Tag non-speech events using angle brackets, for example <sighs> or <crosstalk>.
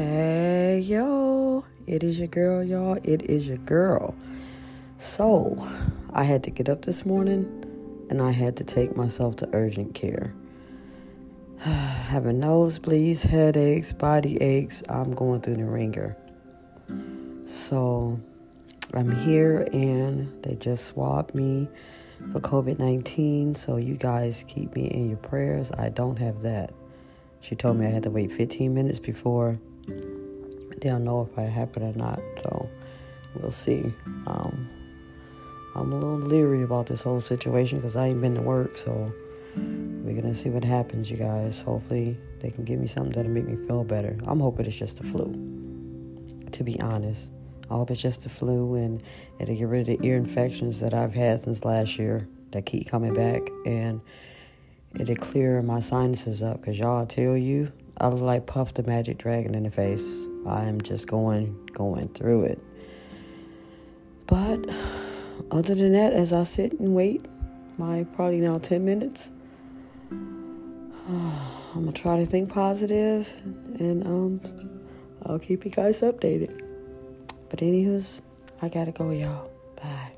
Hey, yo, it is your girl, y'all. It is your girl. So, I had to get up this morning and I had to take myself to urgent care. <sighs> Having nosebleeds, headaches, body aches, I'm going through the ringer. So, I'm here and they just swabbed me for COVID 19. So, you guys keep me in your prayers. I don't have that. She told me I had to wait 15 minutes before they'll know if I it or not. So we'll see. Um, I'm a little leery about this whole situation because I ain't been to work. So we're gonna see what happens, you guys. Hopefully they can give me something that'll make me feel better. I'm hoping it's just the flu. To be honest, I hope it's just the flu and it'll get rid of the ear infections that I've had since last year that keep coming back and it'll clear my sinuses up because y'all tell you I look like Puff the Magic Dragon in the face. I'm just going going through it. But other than that, as I sit and wait, my probably now 10 minutes, <sighs> I'm gonna try to think positive and um I'll keep you guys updated. But anywho's, I gotta go, y'all. Bye.